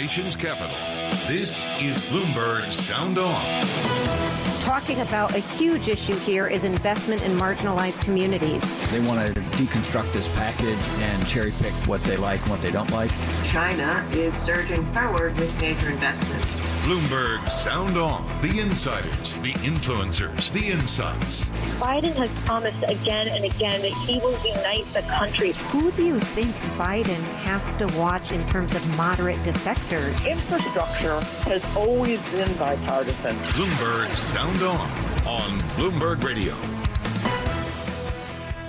Nation's capital, this is Bloomberg Sound On. Talking about a huge issue here is investment in marginalized communities. They want to deconstruct this package and cherry pick what they like and what they don't like. China is surging forward with major investments. Bloomberg Sound On. The insiders, the influencers, the insights. Biden has promised again and again that he will unite the country. Who do you think Biden has to watch in terms of moderate defectors? Infrastructure has always been bipartisan. Bloomberg Sound On on Bloomberg Radio.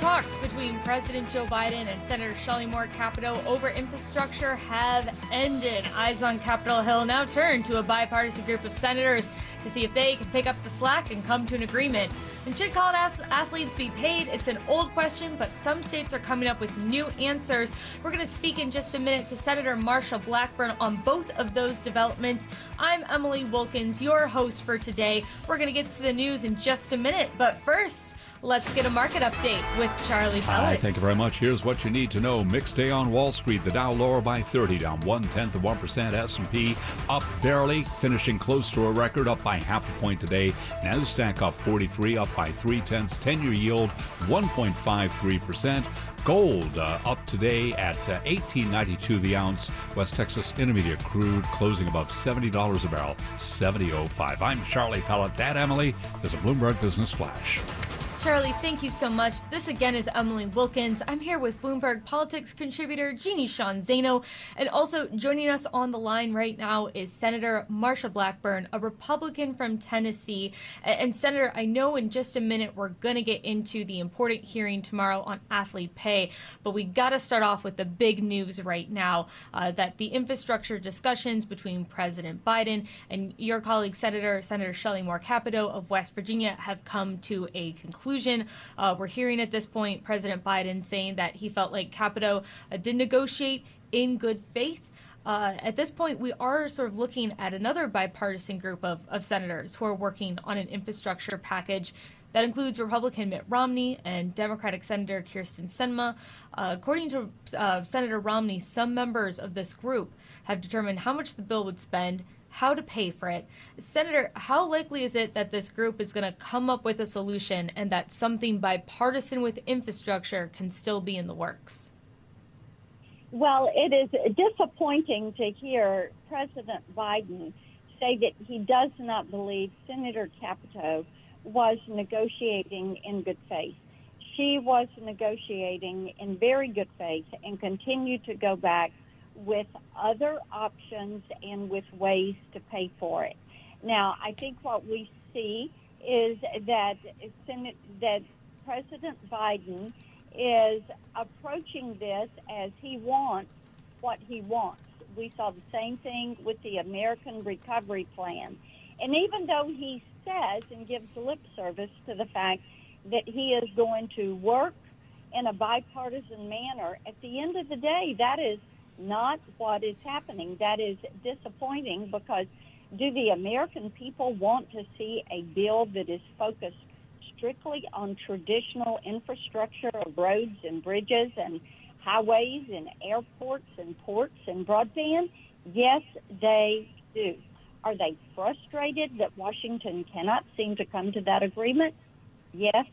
Talks between President Joe Biden and Senator Shelley Moore Capito over infrastructure have ended. Eyes on Capitol Hill now turn to a bipartisan group of senators to see if they can pick up the slack and come to an agreement. And should college athletes be paid? It's an old question, but some states are coming up with new answers. We're going to speak in just a minute to Senator Marsha Blackburn on both of those developments. I'm Emily Wilkins, your host for today. We're going to get to the news in just a minute, but first, Let's get a market update with Charlie Pellet. Hi, thank you very much. Here's what you need to know. Mixed day on Wall Street. The Dow lower by 30, down one tenth of one percent. S&P up barely, finishing close to a record, up by half a point today. Nasdaq up 43, up by three tenths. 10-year yield 1.53 percent. Gold uh, up today at uh, 18.92 the ounce. West Texas Intermediate crude closing above $70 a barrel, 70.05. I'm Charlie Pellet. That Emily is a Bloomberg Business Flash. Charlie, thank you so much. This again is Emily Wilkins. I'm here with Bloomberg Politics contributor Jeannie Sheehan Zaino. And also joining us on the line right now is Senator Marsha Blackburn, a Republican from Tennessee. And Senator, I know in just a minute we're going to get into the important hearing tomorrow on athlete pay, but we got to start off with the big news right now uh, that the infrastructure discussions between President Biden and your colleague, Senator Senator Shelley Moore Capito of West Virginia, have come to a conclusion conclusion. Uh, we're hearing at this point President Biden saying that he felt like Capito uh, did negotiate in good faith. Uh, at this point, we are sort of looking at another bipartisan group of, of senators who are working on an infrastructure package that includes Republican Mitt Romney and Democratic Senator Kyrsten Sinema. Uh, according to uh, Senator Romney, some members of this group have determined how much the bill would spend how to pay for it. Senator, how likely is it that this group is going to come up with a solution and that something bipartisan with infrastructure can still be in the works? Well, it is disappointing to hear President Biden say that he does not believe Senator Capito was negotiating in good faith. She was negotiating in very good faith and continued to go back with other options and with ways to pay for it. Now, I think what we see is that Senate, that President Biden is approaching this as he wants what he wants. We saw the same thing with the American Recovery Plan. And even though he says and gives lip service to the fact that he is going to work in a bipartisan manner, at the end of the day, that is not what is happening. That is disappointing because do the American people want to see a bill that is focused strictly on traditional infrastructure of roads and bridges and highways and airports and ports and broadband? Yes, they do. Are they frustrated that Washington cannot seem to come to that agreement? Yes,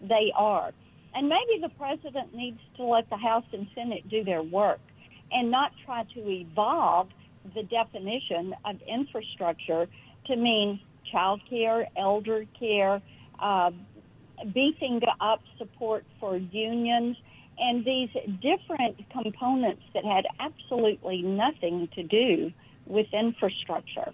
they are. And maybe the president needs to let the House and Senate do their work and not try to evolve the definition of infrastructure to mean child care, elder care, uh, beefing up support for unions, and these different components that had absolutely nothing to do with infrastructure.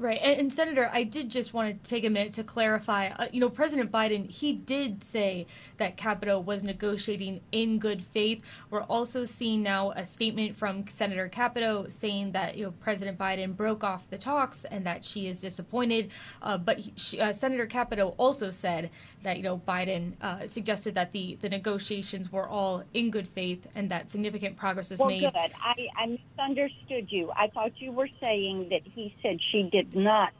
Right. And, and, Senator, I did just want to take a minute to clarify. Uh, you know, President Biden, he did say that Capito was negotiating in good faith. We're also seeing now a statement from Senator Capito saying that, you know, President Biden broke off the talks and that she is disappointed. Uh, but he, she, uh, Senator Capito also said that, you know, Biden uh, suggested that the, the negotiations were all in good faith and that significant progress was well, made. Good. I, I misunderstood you. I thought you were saying that he said she did not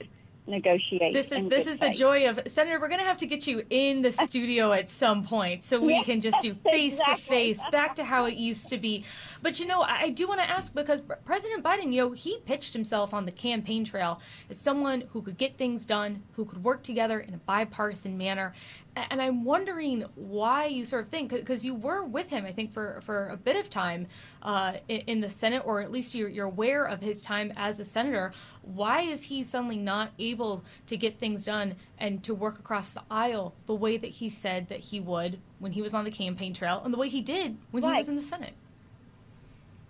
negotiate. This is this is the joy of Senator. We're going to have to get you in the studio at some point so we yes, can just do face exactly. to face, back to how it used to be. But you know, I, I do want to ask because President Biden, you know, he pitched himself on the campaign trail as someone who could get things done, who could work together in a bipartisan manner, and I'm wondering why you sort of think because you were with him, I think, for for a bit of time uh, in, in, the Senate, or at least you're, you're aware of his time as a senator. Why is he suddenly not able to get things done and to work across the aisle the way that he said that he would when he was on the campaign trail, and the way he did when right. he was in the Senate?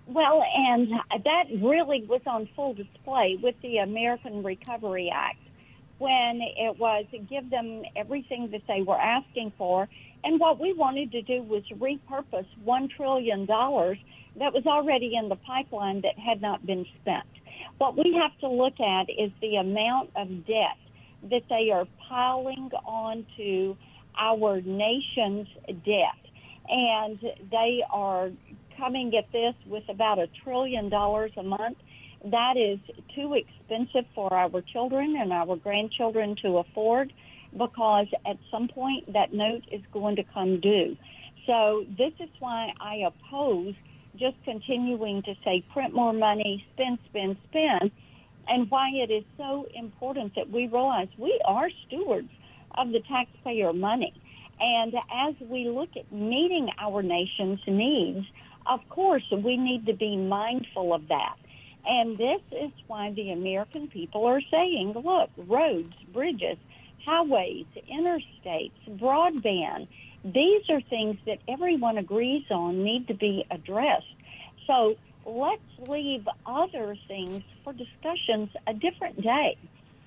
Well, and that really was on full display with the American Recovery Act when it was give them everything that they were asking for. And what we wanted to do was repurpose $1 trillion that was already in the pipeline that had not been spent. What we have to look at is the amount of debt that they are piling onto our nation's debt. And they are coming at this with about a trillion dollars a month that is too expensive for our children and our grandchildren to afford because at some point that note is going to come due. So this is why I oppose just continuing to say print more money, spend, spend, spend, and why it is so important that we realize we are stewards of the taxpayer money. And as we look at meeting our nation's needs, of course, we need to be mindful of that. And this is why the American people are saying, look, roads, bridges, highways, interstates, broadband, these are things that everyone agrees on need to be addressed. So let's leave other things for discussions a different day,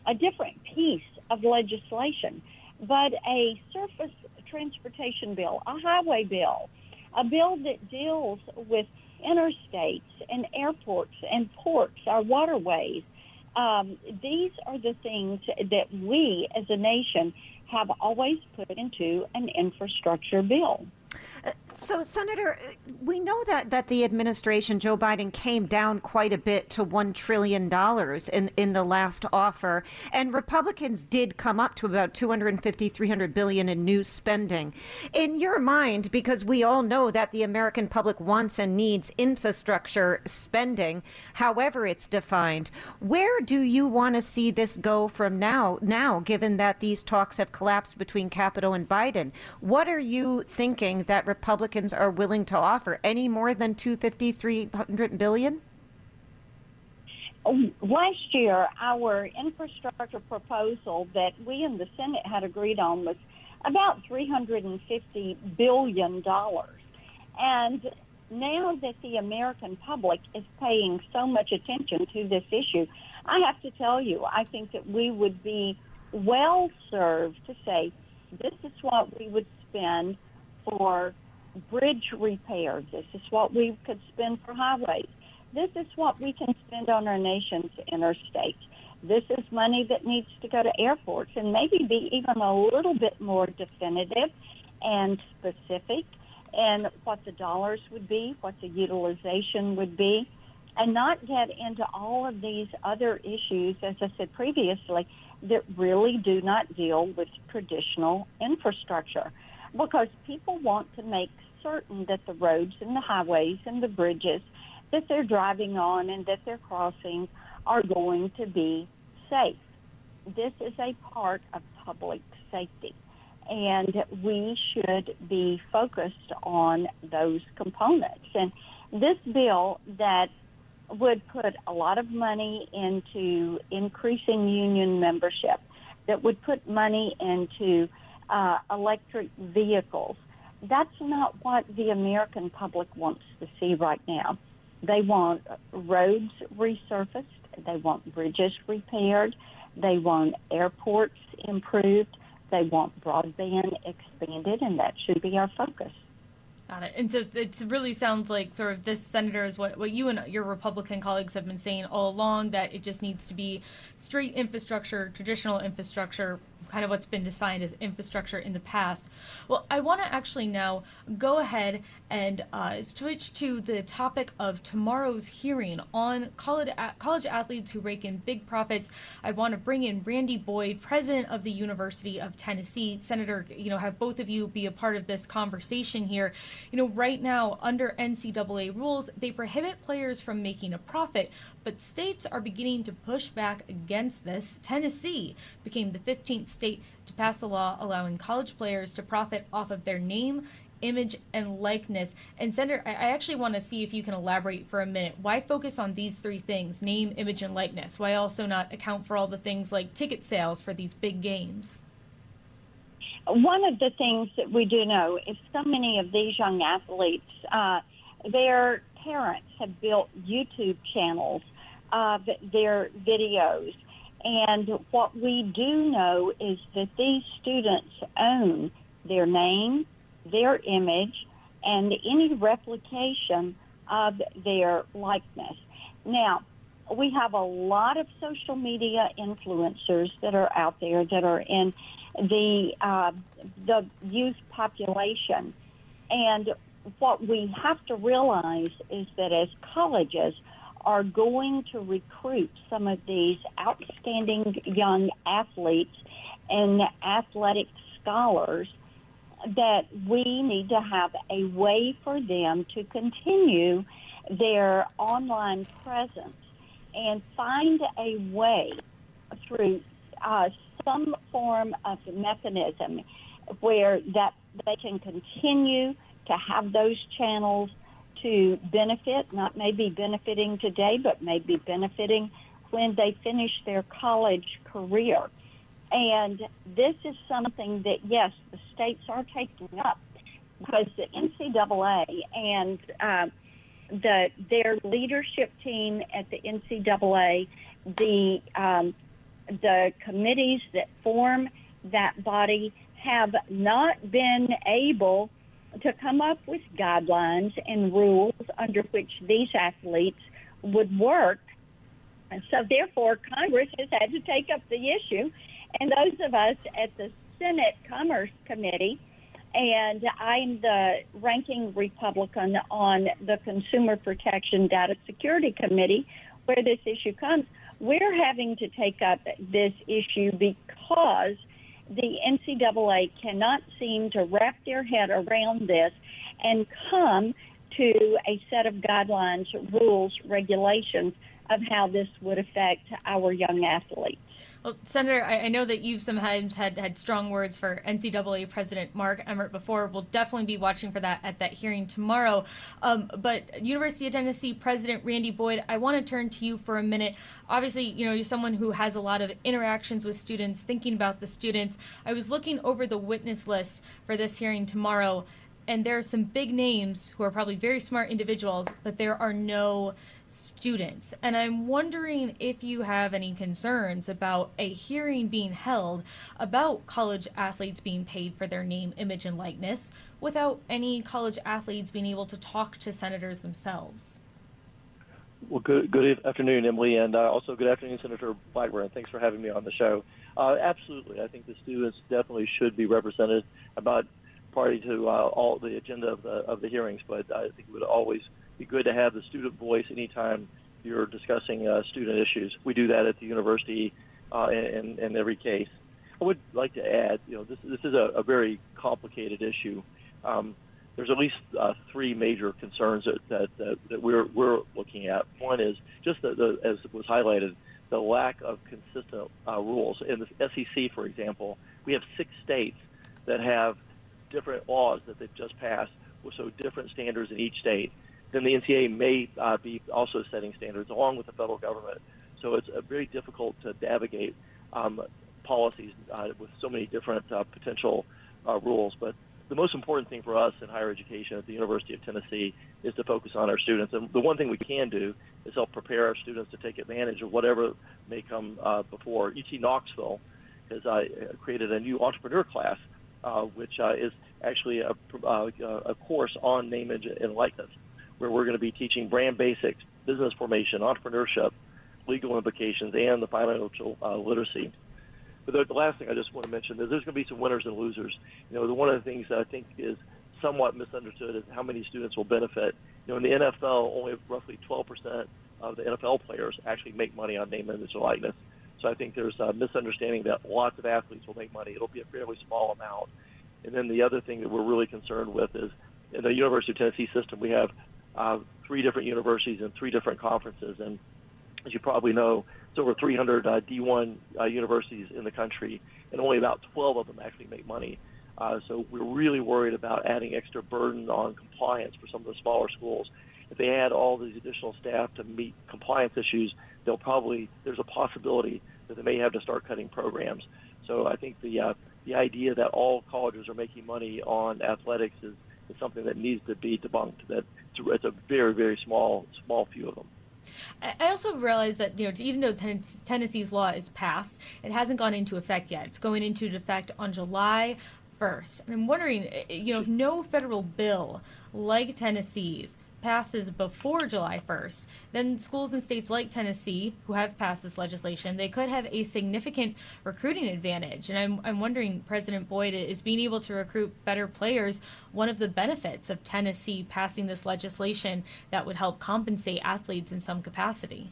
a different piece of legislation. But a surface transportation bill, a highway bill, a bill that deals with interstates and airports and ports, our waterways. Um, these are the things that we as a nation have always put into an infrastructure bill. So, Senator, uh, we know that, that the administration, Joe Biden, came down quite a bit to $1 trillion in, in the last offer. And Republicans did come up to about 250, 300 billion in new spending. In your mind, because we all know that the American public wants and needs infrastructure spending, however it's defined, where do you want to see this go from now, now, given that these talks have collapsed between Capito and Biden? What are you thinking that Republicans are willing to offer any more than 250, 300 billion? Last year, our infrastructure proposal that we in the Senate had agreed on was about $350 billion. And now that the American public is paying so much attention to this issue, I have to tell you, I think that we would be well served to say this is what we would spend for bridge repair. This is what we could spend for highways. This is what we can spend on our nation's interstates. This is money that needs to go to airports and maybe be even a little bit more definitive and specific and what the dollars would be, what the utilization would be, and not get into all of these other issues, as I said previously, that really do not deal with traditional infrastructure because people want to make certain that the roads and the highways and the bridges that they're driving on and that they're crossing are going to be safe. This is a part of public safety. and we should be focused on those components. And this bill that would put a lot of money into increasing union membership, that would put money into uh, electric vehicles. That's not what the American public wants to see right now. They want roads resurfaced, they want bridges repaired, they want airports improved, they want broadband expanded, and that should be our focus. Got it. And so it really sounds like sort of this senator is what, what you and your Republican colleagues have been saying all along that it just needs to be straight infrastructure, traditional infrastructure, kind of what's been defined as infrastructure in the past. Well, I want to actually now go ahead and uh, switch to the topic of tomorrow's hearing on college, college athletes who rake in big profits. I want to bring in Randy Boyd, president of the University of Tennessee. Senator, you know, have both of you be a part of this conversation here. You know, right now, under NCAA rules, they prohibit players from making a profit, but states are beginning to push back against this. Tennessee became the 15th state to pass a law allowing college players to profit off of their name, image, and likeness. And Senator, I actually want to see if you can elaborate for a minute. Why focus on these three things name, image, and likeness? Why also not account for all the things like ticket sales for these big games? One of the things that we do know is so many of these young athletes, uh, their parents have built YouTube channels of their videos. And what we do know is that these students own their name, their image, and any replication of their likeness. Now, we have a lot of social media influencers that are out there that are in the uh, the youth population, and what we have to realize is that as colleges are going to recruit some of these outstanding young athletes and athletic scholars that we need to have a way for them to continue their online presence and find a way through uh, some form of mechanism where that they can continue to have those channels to benefit, not maybe benefiting today, but maybe benefiting when they finish their college career. And this is something that, yes, the states are taking up because the NCAA and uh, the their leadership team at the NCAA, the um, the committees that form that body have not been able to come up with guidelines and rules under which these athletes would work. And so, therefore, Congress has had to take up the issue. And those of us at the Senate Commerce Committee, and I'm the ranking Republican on the Consumer Protection Data Security Committee, where this issue comes, we're having to take up this issue because the NCAA cannot seem to wrap their head around this and come to a set of guidelines, rules, regulations of how this would affect our young athletes. Well, Senator, I, I, know that you've sometimes had, had strong words for NCAA President Mark Emmert before. We'll definitely be watching for that at that hearing tomorrow. Um, but University of Tennessee President Randy Boyd, I want to turn to you for a minute. Obviously, you know, you're someone who has a lot of interactions with students, thinking about the students. I was looking over the witness list for this hearing tomorrow and there are some big names who are probably very smart individuals, but there are no students. And I'm wondering if you have any concerns about a hearing being held about college athletes being paid for their name, image, and likeness without any college athletes being able to talk to senators themselves. Well, good, good afternoon, Emily, and uh, also good afternoon, Senator Blackburn. Thanks for having me on the show. Uh, absolutely, I think the students definitely should be represented about party to uh, all the agenda of the of the hearings, but I think it would always be good to have the student voice anytime you're discussing uh, student issues. We do that at the university uh, in, in every case. I would like to add, you know, this this is a, a very complicated issue. Um, there's at least uh, three major concerns that, that, that, that, we're we're looking at. One is just the, the as was highlighted, the lack of consistent uh, rules. In the SEC, for example, we have six states that have different laws that they've just passed, with so different standards in each state, then the NCAA may uh, be also setting standards along with the federal government. So it's uh, very difficult to navigate um, policies uh, with so many different uh, potential uh, rules. But the most important thing for us in higher education at the University of Tennessee is to focus on our students. And the one thing we can do is help prepare our students to take advantage of whatever may come uh, before. UT Knoxville has uh, created a new entrepreneur class, uh, which uh, is actually a, uh, a course on name, image, and likeness, where we're going to be teaching brand basics, business formation, entrepreneurship, legal implications, and the financial uh, literacy. But the, last thing I just want to mention is there's going to be some winners and losers. You know, one of the things that I think is somewhat misunderstood is how many students will benefit. You know, in the NFL, only roughly 12% of the NFL players actually make money on name, image, and likeness. So I think there's a misunderstanding that lots of athletes will make money. It'll be a fairly small amount. And then the other thing that we're really concerned with is in the University of Tennessee system, we have uh, three different universities and three different conferences. And as you probably know, it's over 300 uh, D1 uh, universities in the country, and only about 12 of them actually make money. Uh, so we're really worried about adding extra burden on compliance for some of the smaller schools. If they add all these additional staff to meet compliance issues, they'll probably there's a possibility that they may have to start cutting programs. So I think the uh, the idea that all colleges are making money on athletics is, is something that needs to be debunked. That it's a, it's a very very small small few of them. I also realize that you know even though Tennessee's law is passed, it hasn't gone into effect yet. It's going into effect on July 1st. And I'm wondering, eh, you know, if no federal bill like Tennessee's passes before July 1st, then schools in states like Tennessee, who have passed this legislation, they could have a significant recruiting advantage. And I'm, I'm wondering, President Boyd, is being able to recruit better players one of the benefits of Tennessee passing this legislation that would help compensate athletes in some capacity?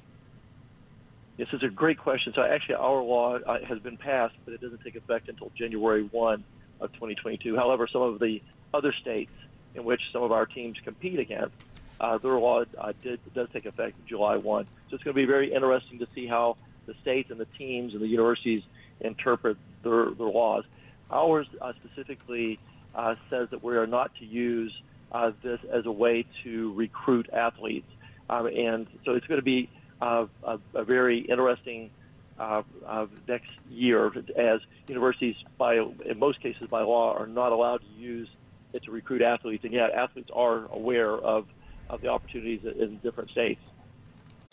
Yes, it's a great question. So actually, our law uh, has been passed, but it doesn't take effect until January 1 of 2022. However, some of the other states in which some of our teams compete against uh, their law uh, did, does take effect July 1. So it's going to be very interesting to see how the states and the teams and the universities interpret their, their laws. Ours uh, specifically uh, says that we are not to use uh, this as a way to recruit athletes. Um, and so it's going to be uh, a, a very interesting next year as universities, by in most cases by law, are not allowed to use it to recruit athletes. And yet athletes are aware of of the opportunities in different states.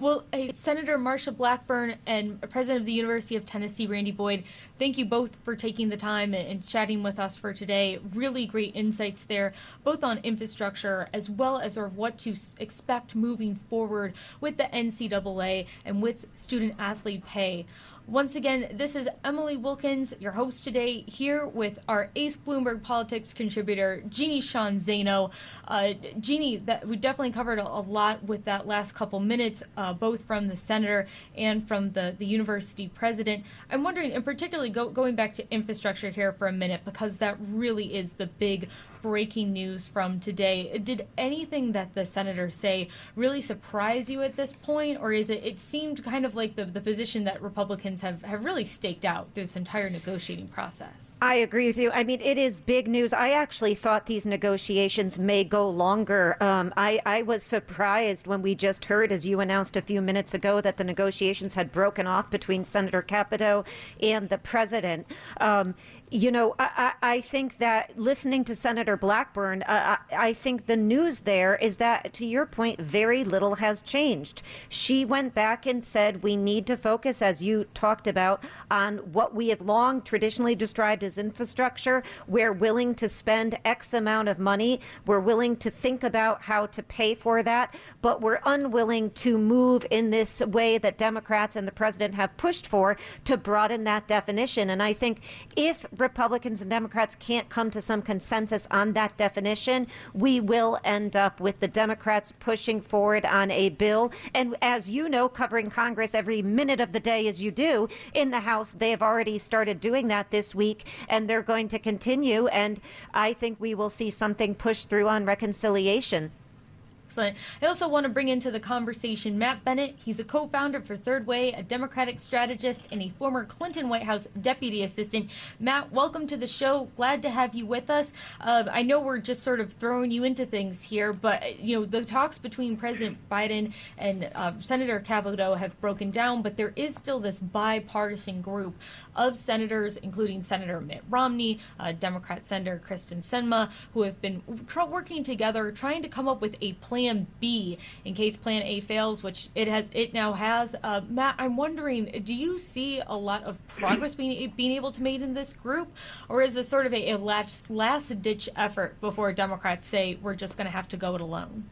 Well, hey, Senator Marsha Blackburn and President of the University of Tennessee, Randy Boyd, thank you both for taking the time and chatting with us for today. Really great insights there, both on infrastructure as well as sort of what to expect moving forward with the NCAA and with student athlete pay. Once again, this is Emily Wilkins, your host today, here with our Ace Bloomberg Politics contributor, Jeannie Sheehan Zaino. Uh, Jeannie, that we definitely covered a, a, lot with that last couple minutes, uh, both from the senator and from the, the university president. I'm wondering, and particularly go, going back to infrastructure here for a minute, because that really is the big breaking news from today. Did anything that the senators say really surprise you at this point, or is it? It seemed kind of like the the position that Republicans have have really staked out this entire negotiating process. I agree with you. I mean, it is big news. I actually thought these negotiations may go longer. Um, I I was surprised when we just heard, as you announced a few minutes ago, that the negotiations had broken off between Senator Capito and the president. Um, you know, I, I, think that listening to Senator Blackburn, uh, I, I think the news there is that, to your point, very little has changed. She went back and said we need to focus, as you talked about, on what we have long traditionally described as infrastructure. We're willing to spend X amount of money. We're willing to think about how to pay for that, but we're unwilling to move in this way that Democrats and the president have pushed for to broaden that definition. And I think if Republicans and Democrats can't come to some consensus on that definition, we will end up with the Democrats pushing forward on a bill. And as you know, covering Congress every minute of the day as you do in the House, they have already started doing that this week, and they're going to continue. And I think we will see something pushed through on reconciliation. Excellent. I also want to bring into the conversation Matt Bennett. He's a co founder for Third Way, a Democratic strategist, and a former Clinton White House deputy assistant. Matt, welcome to the show. Glad to have you with us. Uh, I know we're just sort of throwing you into things here, but you know the talks between President Biden and uh, Senator Capito have broken down, but there is still this bipartisan group of senators, including Senator Mitt Romney, uh, Democrat Senator Kyrsten Sinema, who have been working together, trying to come up with a plan Plan B in case Plan A fails, which it has it now has. Uh, Matt, I'm wondering, do you see a lot of progress being being able to made in this group, or is this sort of a, a last last ditch effort before Democrats say we're just going to have to go it alone?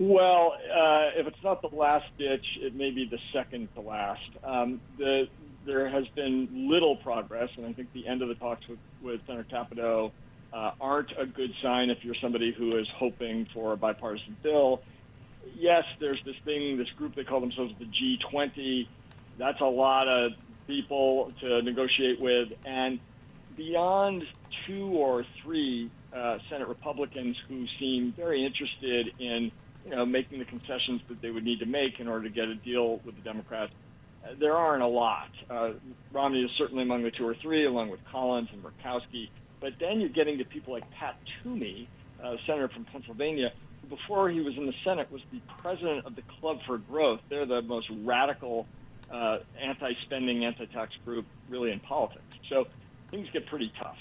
Well, uh, if it's not the last ditch, it may be the second to last. Um, the, there has been little progress, and I think the end of the talks with, with Senator Capito uh, aren't a good sign if you're somebody who is hoping for a bipartisan bill. Yes, there's this thing, this group they call themselves the G20. That's a lot of people to negotiate with, and beyond two or three uh, Senate Republicans who seem very interested in, you know, making the concessions that they would need to make in order to get a deal with the Democrats. Uh, there aren't a lot. Uh, Romney is certainly among the two or three, along with Collins and Murkowski. But then you're getting to people like Pat Toomey, uh, senator from Pennsylvania, who before he was in the Senate was the president of the Club for Growth. They're the most radical uh, anti-spending, anti-tax group really in politics. So things get pretty tough.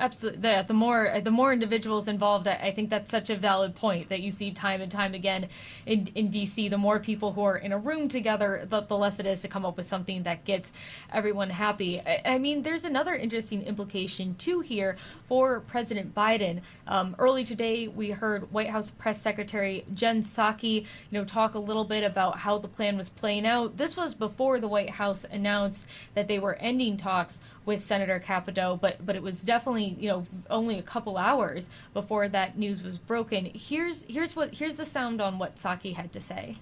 Absolutely. The, the more the more individuals involved, I, I, think that's such a valid point that you see time and time again in, in DC. The more people who are in a room together, the, the less it is to come up with something that gets everyone happy. I, I mean, there's another interesting implication too here for President Biden. Um, early today, we heard White House Press Secretary Jen Psaki, you know, talk a little bit about how the plan was playing out. This was before the White House announced that they were ending talks with Senator Capito, but but it was definitely you know only a couple hours before that news was broken. Here's here's what here's the sound on what Psaki had to say.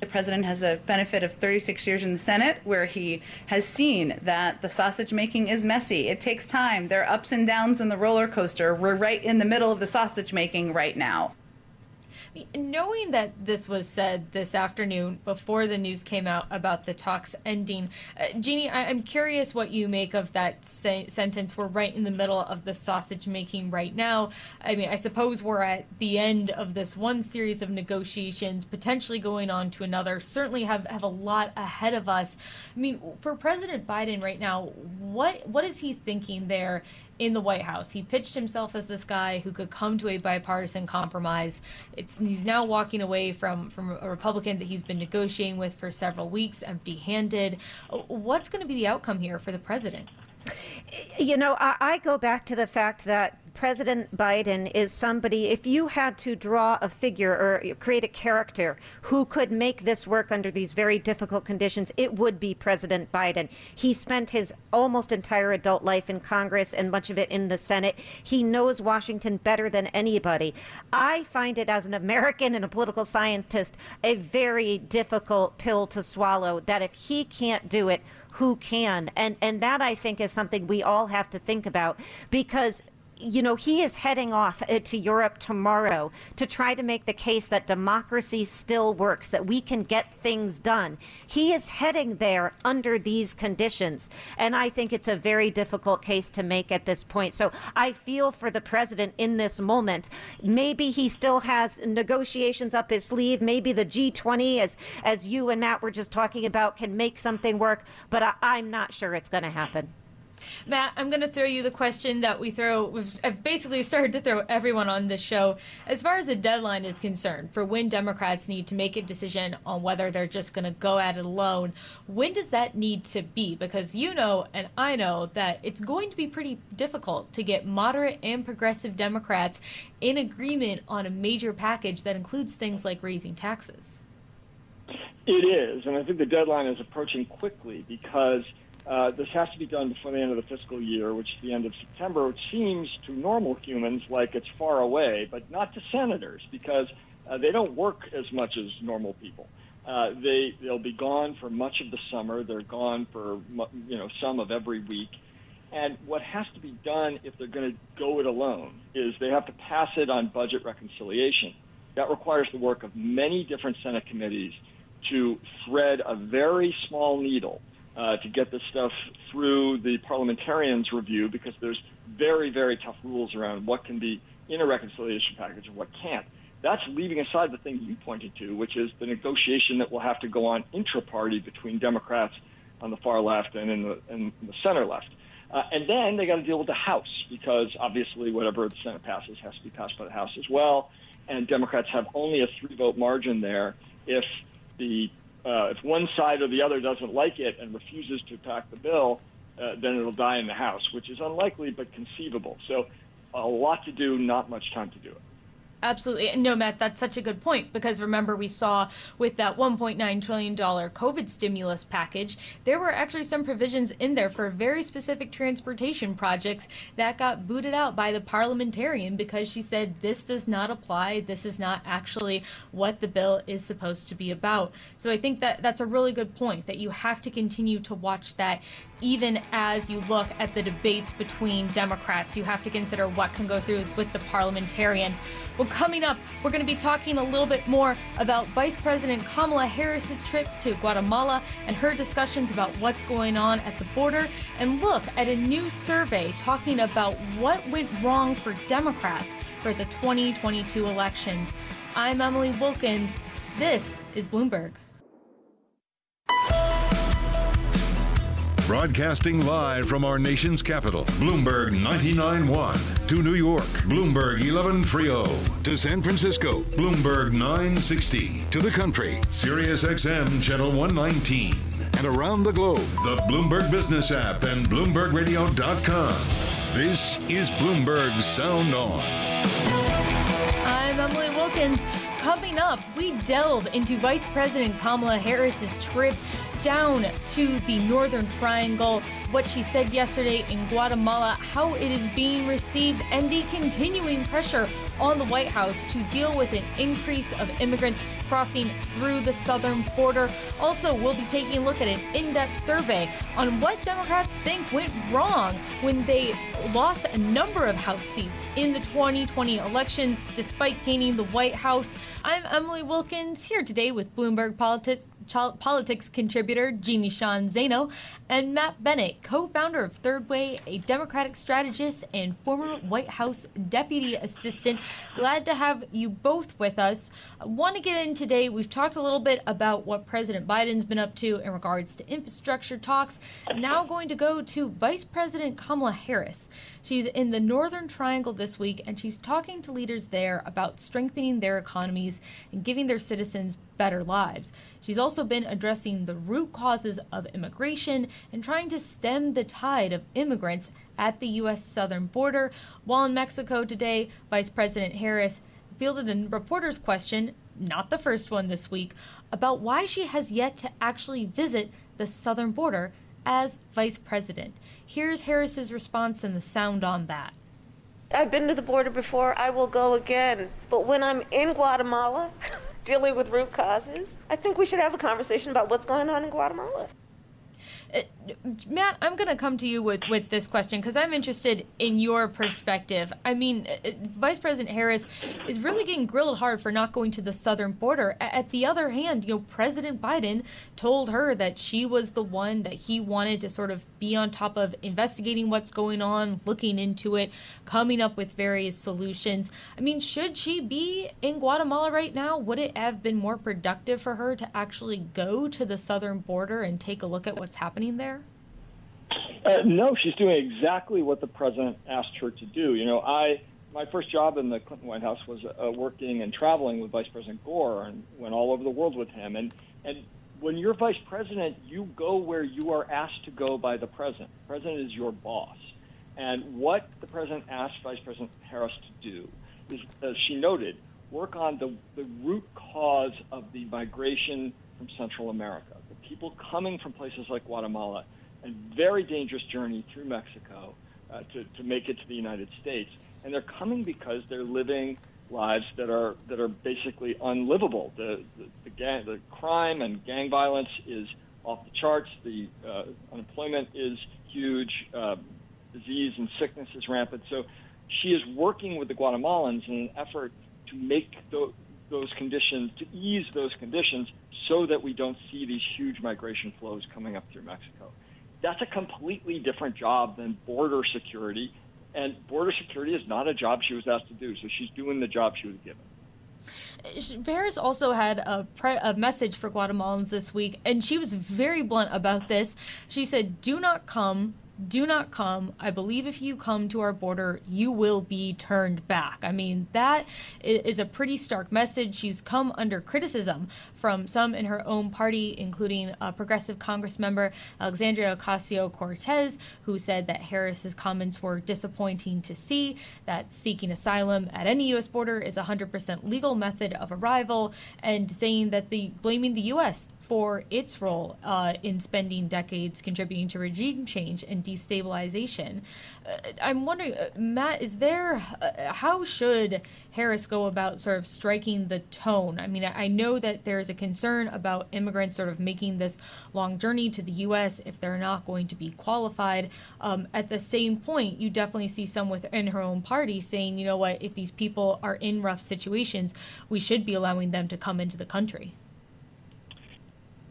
The president has a benefit of 36 years in the Senate where he has seen that the sausage making is messy. It takes time. There are ups and downs in the roller coaster. We're right in the middle of the sausage making right now. Knowing that this was said this afternoon before the news came out about the talks ending, uh, Jeannie, I- am curious what you make of that se- sentence. We're right in the middle of the sausage making right now. I mean, I suppose we're at the end of this one series of negotiations, potentially going on to another. Certainly have, have a lot ahead of us. I mean, for President Biden right now, what what is he thinking there? In the White House. He pitched himself as this guy who could come to a bipartisan compromise. It's he's now walking away from from a Republican that he's been negotiating with for several weeks, empty-handed. Uh, what's going to be the outcome here for the president? You know, I, I, go back to the fact that President Biden is somebody, if you had to draw a figure or create a character who could make this work under these very difficult conditions, it would be President Biden. He spent his almost entire adult life in Congress and much of it in the Senate. He knows Washington better than anybody. I find it as an American and a political scientist a very difficult pill to swallow that if he can't do it, who can? And and that I think is something we all have to think about because you know, he is heading off uh, to Europe tomorrow to try to make the case that democracy still works, that we can get things done. He is heading there under these conditions. And I think it's a very difficult case to make at this point. So I feel for the president in this moment. Maybe he still has negotiations up his sleeve. Maybe the G20, as, as you and Matt were just talking about, can make something work. But I, I'm not sure it's going to happen. Matt, I'm going to throw you the question that we throw. We've I've basically started to throw everyone on this show. As far as the deadline is concerned, for when Democrats need to make a decision on whether they're just going to go at it alone, when does that need to be? Because you know, and I know, that it's going to be pretty difficult to get moderate and progressive Democrats in agreement on a major package that includes things like raising taxes. It is, and I think the deadline is approaching quickly because uh, this has to be done before the end of the fiscal year, which is the end of September, which seems to normal humans like it's far away, but not to senators because uh, they don't work as much as normal people. Uh, they they'll be gone for much of the summer. They're gone for you know some of every week. And what has to be done if they're going to go it alone is they have to pass it on budget reconciliation. That requires the work of many different Senate committees to thread a very small needle uh, to get this stuff through the parliamentarians' review because there's very, very tough rules around what can be in a reconciliation package and what can't. That's leaving aside the thing you pointed to, which is the negotiation that will have to go on intra-party between Democrats on the far left and in the, in the center left. Uh, and then they got to deal with the House because obviously whatever the Senate passes has to be passed by the House as well. And Democrats have only a three-vote margin there if the uh, if one side or the other doesn't like it and refuses to pack the bill, uh, then it'll die in the House, which is unlikely but conceivable. So, a lot to do, not much time to do it. Absolutely. No, Matt, that's such a good point because remember, we saw with that $1.9 trillion COVID stimulus package, there were actually some provisions in there for very specific transportation projects that got booted out by the parliamentarian because she said this does not apply. This is not actually what the bill is supposed to be about. So I think that that's a really good point that you have to continue to watch that even as you look at the debates between Democrats. You have to consider what can go through with the parliamentarian. Well, coming up, we're going to be talking a little bit more about Vice President Kamala Harris's trip to Guatemala and her discussions about what's going on at the border, and look at a new survey talking about what went wrong for Democrats for the 2022 elections. I'm Emily Wilkins. This is Bloomberg. Broadcasting live from our nation's capital, Bloomberg 99.1. To New York, Bloomberg 11.30. To San Francisco, Bloomberg 960. To the country, Sirius XM Channel 119. And around the globe, the Bloomberg Business app and BloombergRadio.com. This is Bloomberg Sound On. I'm Emily Wilkins. Coming up, we delve into Vice President Kamala Harris's trip down to the Northern Triangle, what she said yesterday in Guatemala, how it is being received, and the continuing pressure on the White House to deal with an increase of immigrants crossing through the southern border. Also, we'll be taking a look at an in depth survey on what Democrats think went wrong when they lost a number of House seats in the 2020 elections despite gaining the White House. I'm Emily Wilkins here today with Bloomberg Politics politics contributor Jeannie Sheehan Zaino, and Matt Bennett, co founder of Third Way, a Democratic strategist and former White House deputy assistant. Glad to have you both with us. I want to get in today. We've talked a little bit about what President Biden's been up to in regards to infrastructure talks. Now, going to go to Vice President Kamala Harris. She's in the Northern Triangle this week, and she's talking to leaders there about strengthening their economies and giving their citizens better lives. She's also been addressing the root causes of immigration and trying to stem the tide of immigrants at the U.S. southern border. While in Mexico today, Vice President Harris fielded a reporter's question, not the first one this week, about why she has yet to actually visit the southern border as vice president. Here's Harris's response and the sound on that. I've been to the border before, I will go again. But when I'm in Guatemala dealing with root causes, I think we should have a conversation about what's going on in Guatemala. Uh, Matt, I'm going to come to you with, with this question because I'm interested in your perspective. I mean, uh, uh, Vice President Harris is really getting grilled hard for not going to the southern border. At the other hand, you know, President Biden told her that she was the one that he wanted to sort of be on top of investigating what's going on, looking into it, coming up with various solutions. I mean, should she be in Guatemala right now? Would it have been more productive for her to actually go to the southern border and take a look at what's happening there? Uh, no, she's doing exactly what the president asked her to do. You know, I my first job in the Clinton White House was uh, working and traveling with Vice President Gore and went all over the world with him. And and when you're vice president, you go where you are asked to go by the president. The president is your boss. And what the president asked Vice President Harris to do is, as she noted, work on the, the root cause of the migration from Central America. The people coming from places like Guatemala a very dangerous journey through Mexico uh, to, to make it to the United States. And they're coming because they're living lives that are that are basically unlivable. The the, the, gang, the crime and gang violence is off the charts. The uh, unemployment is huge. Uh, disease and sickness is rampant. So she is working with the Guatemalans in an effort to make those, those conditions, to ease those conditions, so that we don't see these huge migration flows coming up through Mexico. That's a completely different job than border security. And border security is not a job she was asked to do. So she's doing the job she was given. Harris also had a, pre- a message for Guatemalans this week, and she was very blunt about this. She said, Do not come do not come. I believe if you come to our border, you will be turned back. I mean, that is a pretty stark message. She's come under criticism from some in her own party, including a progressive Congress member, Alexandria Ocasio Cortez, who said that Harris's comments were disappointing to see, that seeking asylum at any U.S. border is a 100% legal method of arrival, and saying that the blaming the U.S for its role uh, in spending decades contributing to regime change and destabilization. Uh, I'm wondering, uh, Matt, is there, uh, how should Harris go about sort of striking the tone? I mean, I, I know that there's a concern about immigrants sort of making this long journey to the U.S. if they're not going to be qualified. Um, at the same point, you definitely see some within her own party saying, you know what, if these people are in rough situations, we should be allowing them to come into the country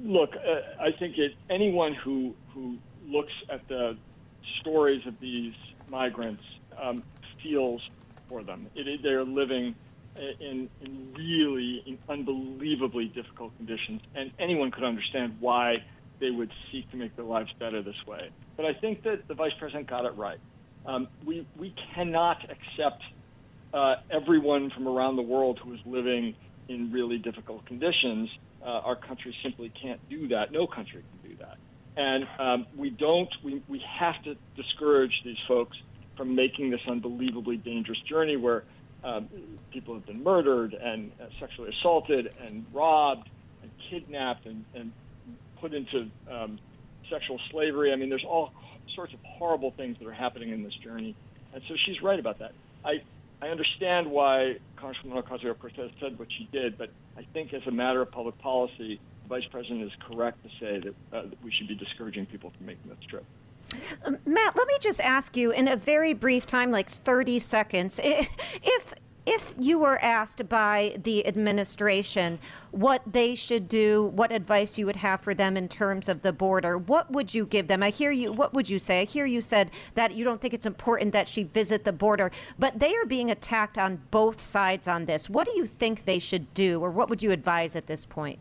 look, uh, I think it, anyone who who looks at the stories of these migrants um, feels for them. It, they're living in, in really in unbelievably difficult conditions, and anyone could understand why they would seek to make their lives better this way. But I think that the vice president got it right. Um, we we cannot accept uh, everyone from around the world who is living in really difficult conditions uh, our country simply can't do that. No country can do that. And um, we don't, we, we have to discourage these folks from making this unbelievably dangerous journey where um, people have been murdered and uh, sexually assaulted and robbed and kidnapped and, and put into um, sexual slavery. I mean, there's all sorts of horrible things that are happening in this journey. And so she's right about that. I, I understand why Congresswoman Ocasio Cortez said what she did, but I think as a matter of public policy, the vice president is correct to say that, uh, that we should be discouraging people from making this trip. Um, Matt, let me just ask you in a very brief time, like 30 seconds, if if you were asked by the administration what they should do, what advice you would have for them in terms of the border, what would you give them? I hear you. What would you say? I hear you said that you don't think it's important that she visit the border, but they are being attacked on both sides on this. What do you think they should do, or what would you advise at this point?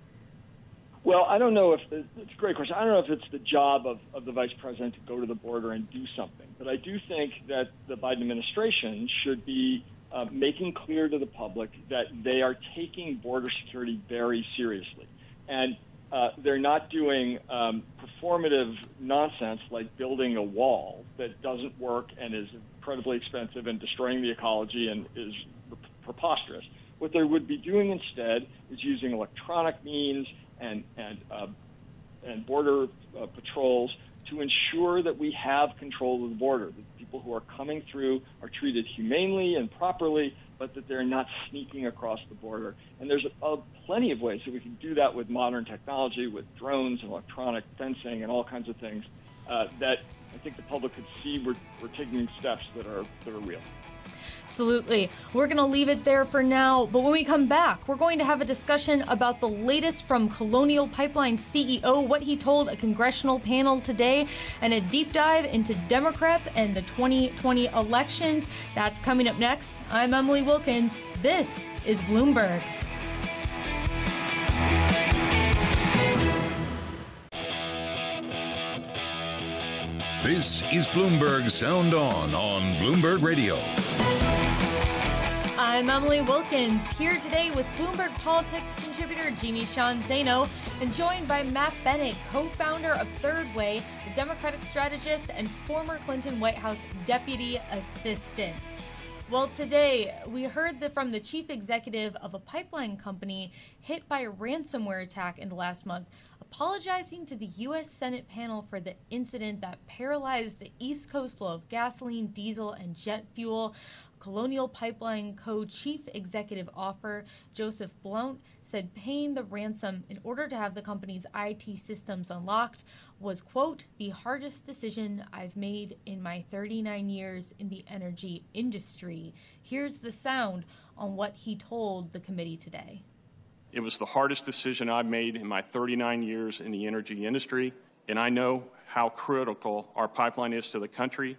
Well, I don't know if it's a great question. I don't know if it's the job of, of the vice president to go to the border and do something, but I do think that the Biden administration should be uh, making clear to the public that they are taking border security very seriously. And uh, they're not doing um, performative nonsense like building a wall that doesn't work and is incredibly expensive and destroying the ecology and is preposterous. What they would be doing instead is using electronic means and and uh, and border uh, patrols to ensure that we have control of the border. That people who are coming through are treated humanely and properly, but that they're not sneaking across the border. And there's plenty of ways that we can do that with modern technology, with drones and electronic fencing and all kinds of things uh, that I think the public could see we're, we're taking steps that are that are real. Absolutely. We're going to leave it there for now, but when we come back, we're going to have a discussion about the latest from Colonial Pipeline CEO, what he told a congressional panel today, and a deep dive into Democrats and the 2020 elections. That's coming up next. I'm Emily Wilkins. This is Bloomberg. This is Bloomberg Sound On on Bloomberg Radio. I'm Emily Wilkins, here today with Bloomberg Politics contributor Jeannie Sheehan Zaino, and joined by Matt Bennett, co founder of Third Way, the Democratic strategist and former Clinton White House deputy assistant. Well, today we heard that from the chief executive of a pipeline company hit by a ransomware attack in the last month, apologizing to the U.S. Senate panel for the incident that paralyzed the East Coast flow of gasoline, diesel, and jet fuel. Colonial Pipeline Co. Chief Executive Officer Joseph Blount said paying the ransom in order to have the company's IT systems unlocked was, quote, the hardest decision I've made in my 39 years in the energy industry. Here's the sound on what he told the committee today. It was the hardest decision I've made in my 39 years in the energy industry, and I know how critical our pipeline is to the country,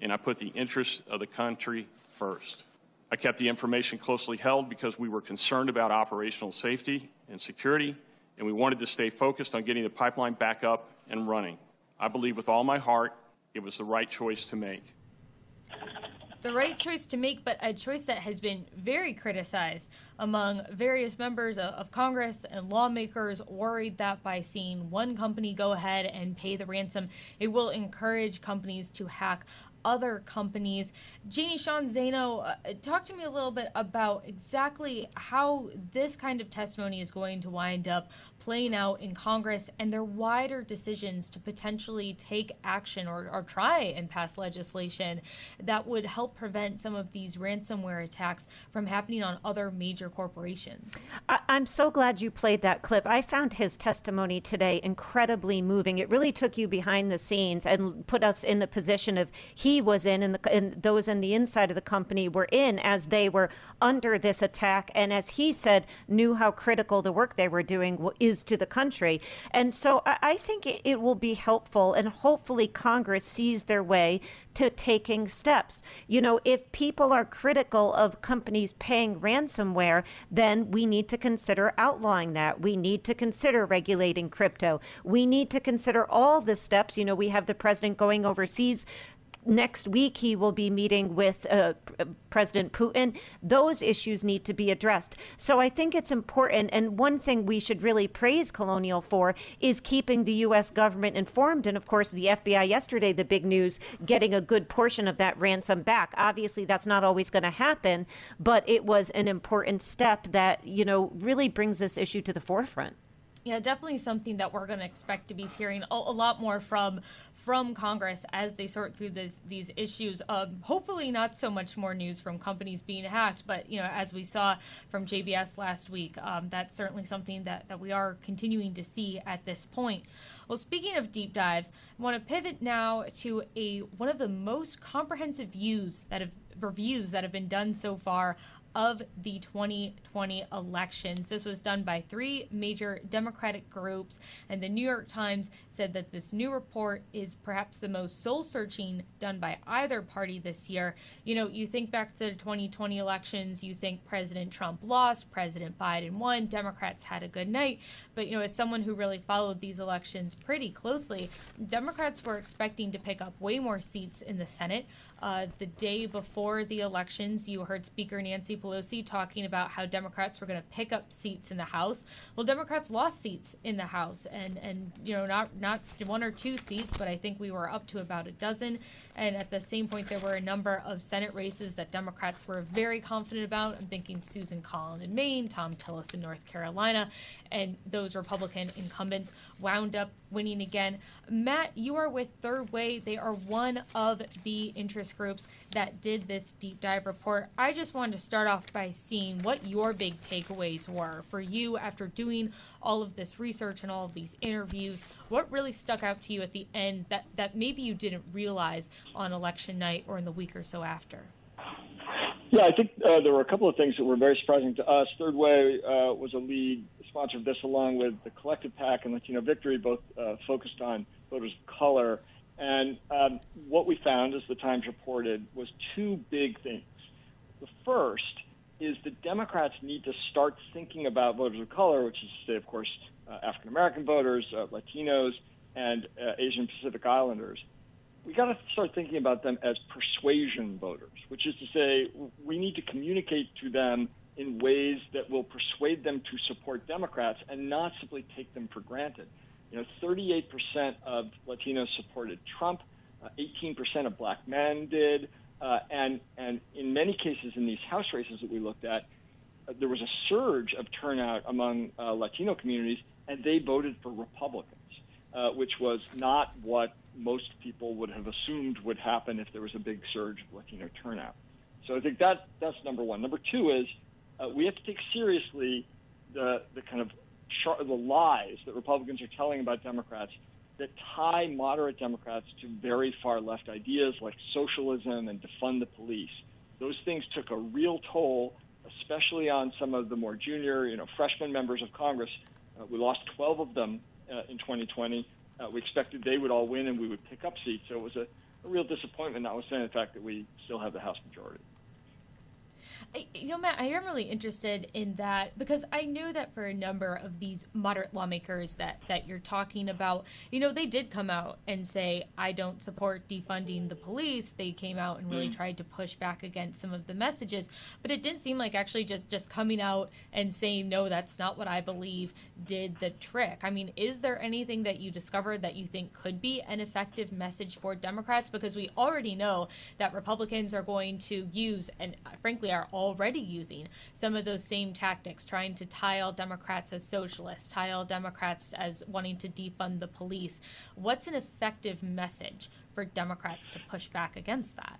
and I put the interests of the country first. I kept the information closely held because we were concerned about operational safety and security, and we wanted to stay focused on getting the pipeline back up and running. I believe with all my heart it was the right choice to make. The right choice to make, but a choice that has been very criticized among various members of Congress and lawmakers worried that by seeing one company go ahead and pay the ransom, it will encourage companies to hack other companies. Jeannie Sheehan Zaino, uh, talk to me a little bit about exactly how this kind of testimony is going to wind up playing out in Congress and their wider decisions to potentially take action or, or try and pass legislation that would help prevent some of these ransomware attacks from happening on other major corporations. I- I'm so glad you played that clip. I found his testimony today incredibly moving. It really took you behind the scenes and put us in the position of he he was in and, the, and those in the inside of the company were in as they were under this attack. And as he said knew how critical the work they were doing is to the country. And so i, I think it, it will be helpful and hopefully congress sees their way to taking steps. You know if people are critical of companies paying ransomware then we need to consider outlawing that. We need to consider regulating crypto. We need to consider all the steps. You know we have the president going overseas next week he will be meeting with uh, President Putin. Those issues need to be addressed. So I think it's important. And one thing we should really praise Colonial for is keeping the U.S. government informed. And of course, the FBI yesterday, the big news, getting a good portion of that ransom back. Obviously, that's not always going to happen, but it was an important step that, you know, really brings this issue to the forefront. Yeah, definitely something that we're going to expect to be hearing a, a, lot more from from Congress as they sort through this, these issues. Um, hopefully, not so much more news from companies being hacked, but you know, as we saw from JBS last week, um, that's certainly something that, that we are continuing to see at this point. Well, speaking of deep dives, I want to pivot now to a one of the most comprehensive views that have reviews that have been done so far of the 2020 elections. This was done by three major Democratic groups, and the New York Times said that this new report is perhaps the most soul searching done by either party this year. You know, you think back to the 2020 elections, you think President Trump lost, President Biden won, Democrats had a good night. But, you know, as someone who really followed these elections pretty closely, Democrats were expecting to pick up way more seats in the Senate. Uh, the day before the elections, you heard Speaker Nancy Pelosi talking about how Democrats were going to pick up seats in the House. Well, Democrats lost seats in the House, and and you know not not one or two seats, but I think we were up to about a dozen. And at the same point, there were a number of Senate races that Democrats were very confident about. I'm thinking Susan Collins in Maine, Thom Tillis in North Carolina, and those Republican incumbents wound up winning again. Matt, you are with Third Way. They are one of the interest groups that did this deep dive report. I just wanted to start off by seeing what your big takeaways were for you after doing all of this research and all of these interviews. What really stuck out to you at the end that, that maybe you didn't realize on election night or in the week or so after? Yeah, I think uh, there were a couple of things that were very surprising to us. Third Way uh, was a lead sponsor of this, along with the Collective PAC and Latino Victory, both uh, focused on voters of color. And um, what we found, as the Times reported, was two big things. The first is the Democrats need to start thinking about voters of color, which is to say, of course, uh, African American voters, uh, Latinos, and uh, Asian Pacific Islanders. We got to start thinking about them as persuasion voters, which is to say, we need to communicate to them in ways that will persuade them to support Democrats and not simply take them for granted. You know, 38% of Latinos supported Trump, uh, 18% of black men did, uh, and and in many cases in these House races that we looked at, uh, there was a surge of turnout among uh, Latino communities, and they voted for Republicans, uh, which was not what most people would have assumed would happen if there was a big surge of Latino turnout. So I think that that's number one. Number two is uh, we have to take seriously the the kind of char- the lies that Republicans are telling about Democrats that tie moderate Democrats to very far left ideas like socialism and defund the police. Those things took a real toll, especially on some of the more junior, you know, freshman members of Congress. Uh, we lost 12 of them uh, in 2020. Uh, we expected they would all win and we would pick up seats. So it was a, a real disappointment, notwithstanding the fact that we still have the House majority. You know, Matt, I am really interested in that because I knew that for a number of these moderate lawmakers that that you're talking about, you know, they did come out and say, "I don't support defunding the police." They came out and really mm. tried to push back against some of the messages, but it didn't seem like actually just just coming out and saying, "No, that's not what I believe," did the trick. I mean, is there anything that you discovered that you think could be an effective message for Democrats? Because we already know that Republicans are going to use, and uh, frankly, are already using some of those same tactics, trying to tie all Democrats as socialists, tie all Democrats as wanting to defund the police. What's an effective message for Democrats to push back against that?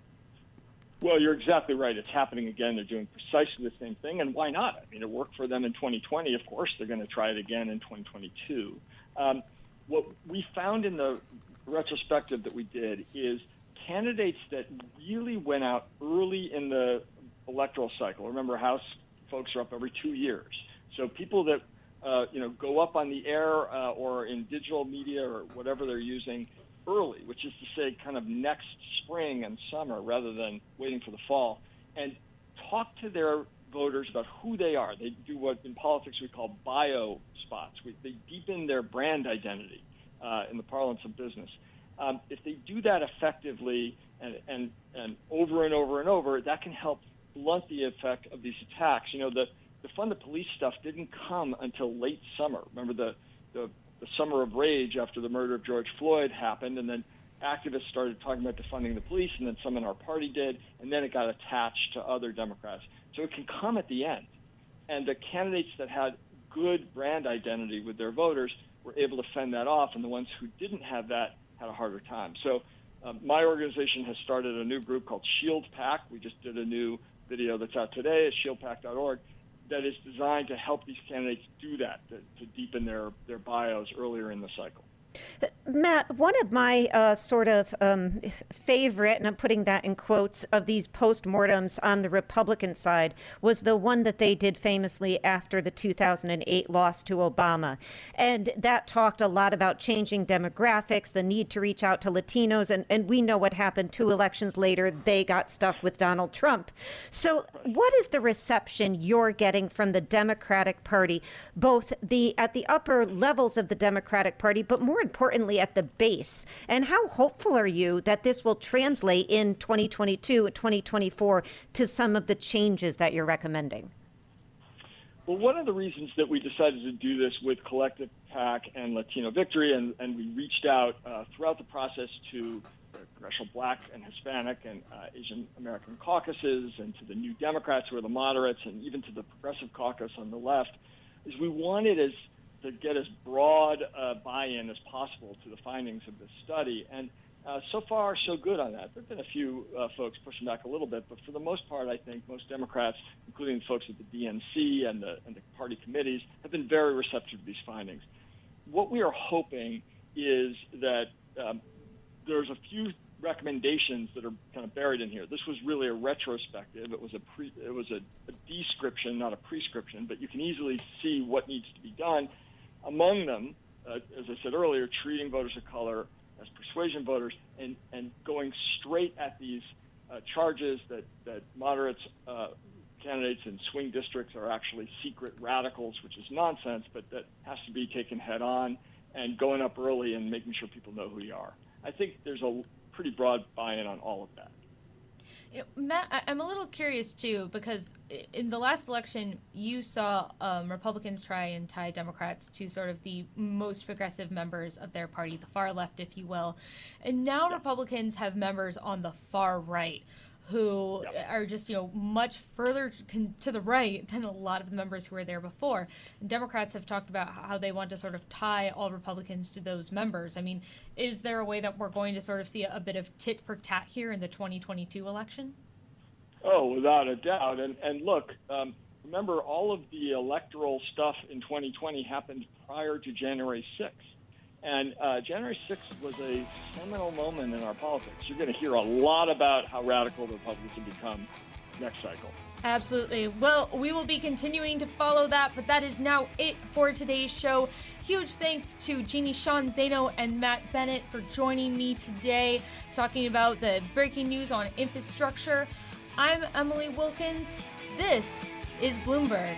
Well, you're exactly right. It's happening again. They're doing precisely the same thing, and why not? I mean, it worked for them in 2020. Of course, they're going to try it again in 2022. Um, what we found in the retrospective that we did is candidates that really went out early in the electoral cycle. Remember, House folks are up every two years. So people that uh, you know go up on the air uh, or in digital media or whatever they're using early, which is to say, kind of next spring and summer rather than waiting for the fall, and talk to their voters about who they are. They do what in politics we call bio spots. We, they deepen their brand identity uh, in the parlance of business. Um, if they do that effectively and, and, and over and over and over, that can help blunt the effect of these attacks. You know, the the fund the police stuff didn't come until late summer. Remember the, the the summer of rage after the murder of George Floyd happened, and then activists started talking about defunding the police, and then some in our party did, and then it got attached to other Democrats. So it can come at the end. And the candidates that had good brand identity with their voters were able to fend that off, and the ones who didn't have that had a harder time. So uh, my organization has started a new group called Shield PAC. We just did a new video that's out today at shieldpack.org that is designed to help these candidates do that, to, to deepen their, their bios earlier in the cycle. Matt, one of my uh, sort of um, favorite, and I'm putting that in quotes, of these postmortems on the Republican side was the one that they did famously after the 2008 loss to Obama. And that talked a lot about changing demographics, the need to reach out to Latinos, and, and we know what happened two elections later. They got stuck with Donald Trump. So, what is the reception you're getting from the Democratic Party, both the at the upper levels of the Democratic Party, but more importantly, at the base? And how hopeful are you that this will translate in 2022 and 2024 to some of the changes that you're recommending? Well, one of the reasons that we decided to do this with Collective PAC and Latino Victory, and, and we reached out uh, throughout the process to the Congressional Black and Hispanic and uh, Asian American caucuses, and to the New Democrats who are the moderates, and even to the Progressive Caucus on the left, is we wanted as to get as broad uh, buy-in as possible to the findings of this study. And uh, so far, so good on that. There have been a few uh, folks pushing back a little bit, but for the most part, I think most Democrats, including the folks at the DNC and the, and the party committees, have been very receptive to these findings. What we are hoping is that um, there's a few recommendations that are kind of buried in here. This was really a retrospective. It was a pre, it was a, a description, not a prescription, but you can easily see what needs to be done among them, uh, as I said earlier, treating voters of color as persuasion voters and, and going straight at these uh, charges that, that moderates uh, candidates in swing districts are actually secret radicals, which is nonsense, but that has to be taken head on and going up early and making sure people know who you are. I think there's a pretty broad buy in on all of that. Matt, I'm a little curious too because in the last election, you saw um, Republicans try and tie Democrats to sort of the most progressive members of their party, the far left, if you will. And now Republicans have members on the far right who are just you know much further to the right than a lot of the members who were there before. And Democrats have talked about how they want to sort of tie all Republicans to those members. I mean, is there a way that we're going to sort of see a, a bit of tit for tat here in the 2022 election? Oh, without a doubt. And and look, um, remember all of the electoral stuff in 2020 happened prior to January 6th. And uh, January 6th was a seminal moment in our politics. You're going to hear a lot about how radical the Republicans have become next cycle. Absolutely. Well, we will be continuing to follow that, but that is now it for today's show. Huge thanks to Jeannie Sheehan Zaino and Matt Bennett for joining me today, talking about the breaking news on infrastructure. I'm Emily Wilkins. This is Bloomberg.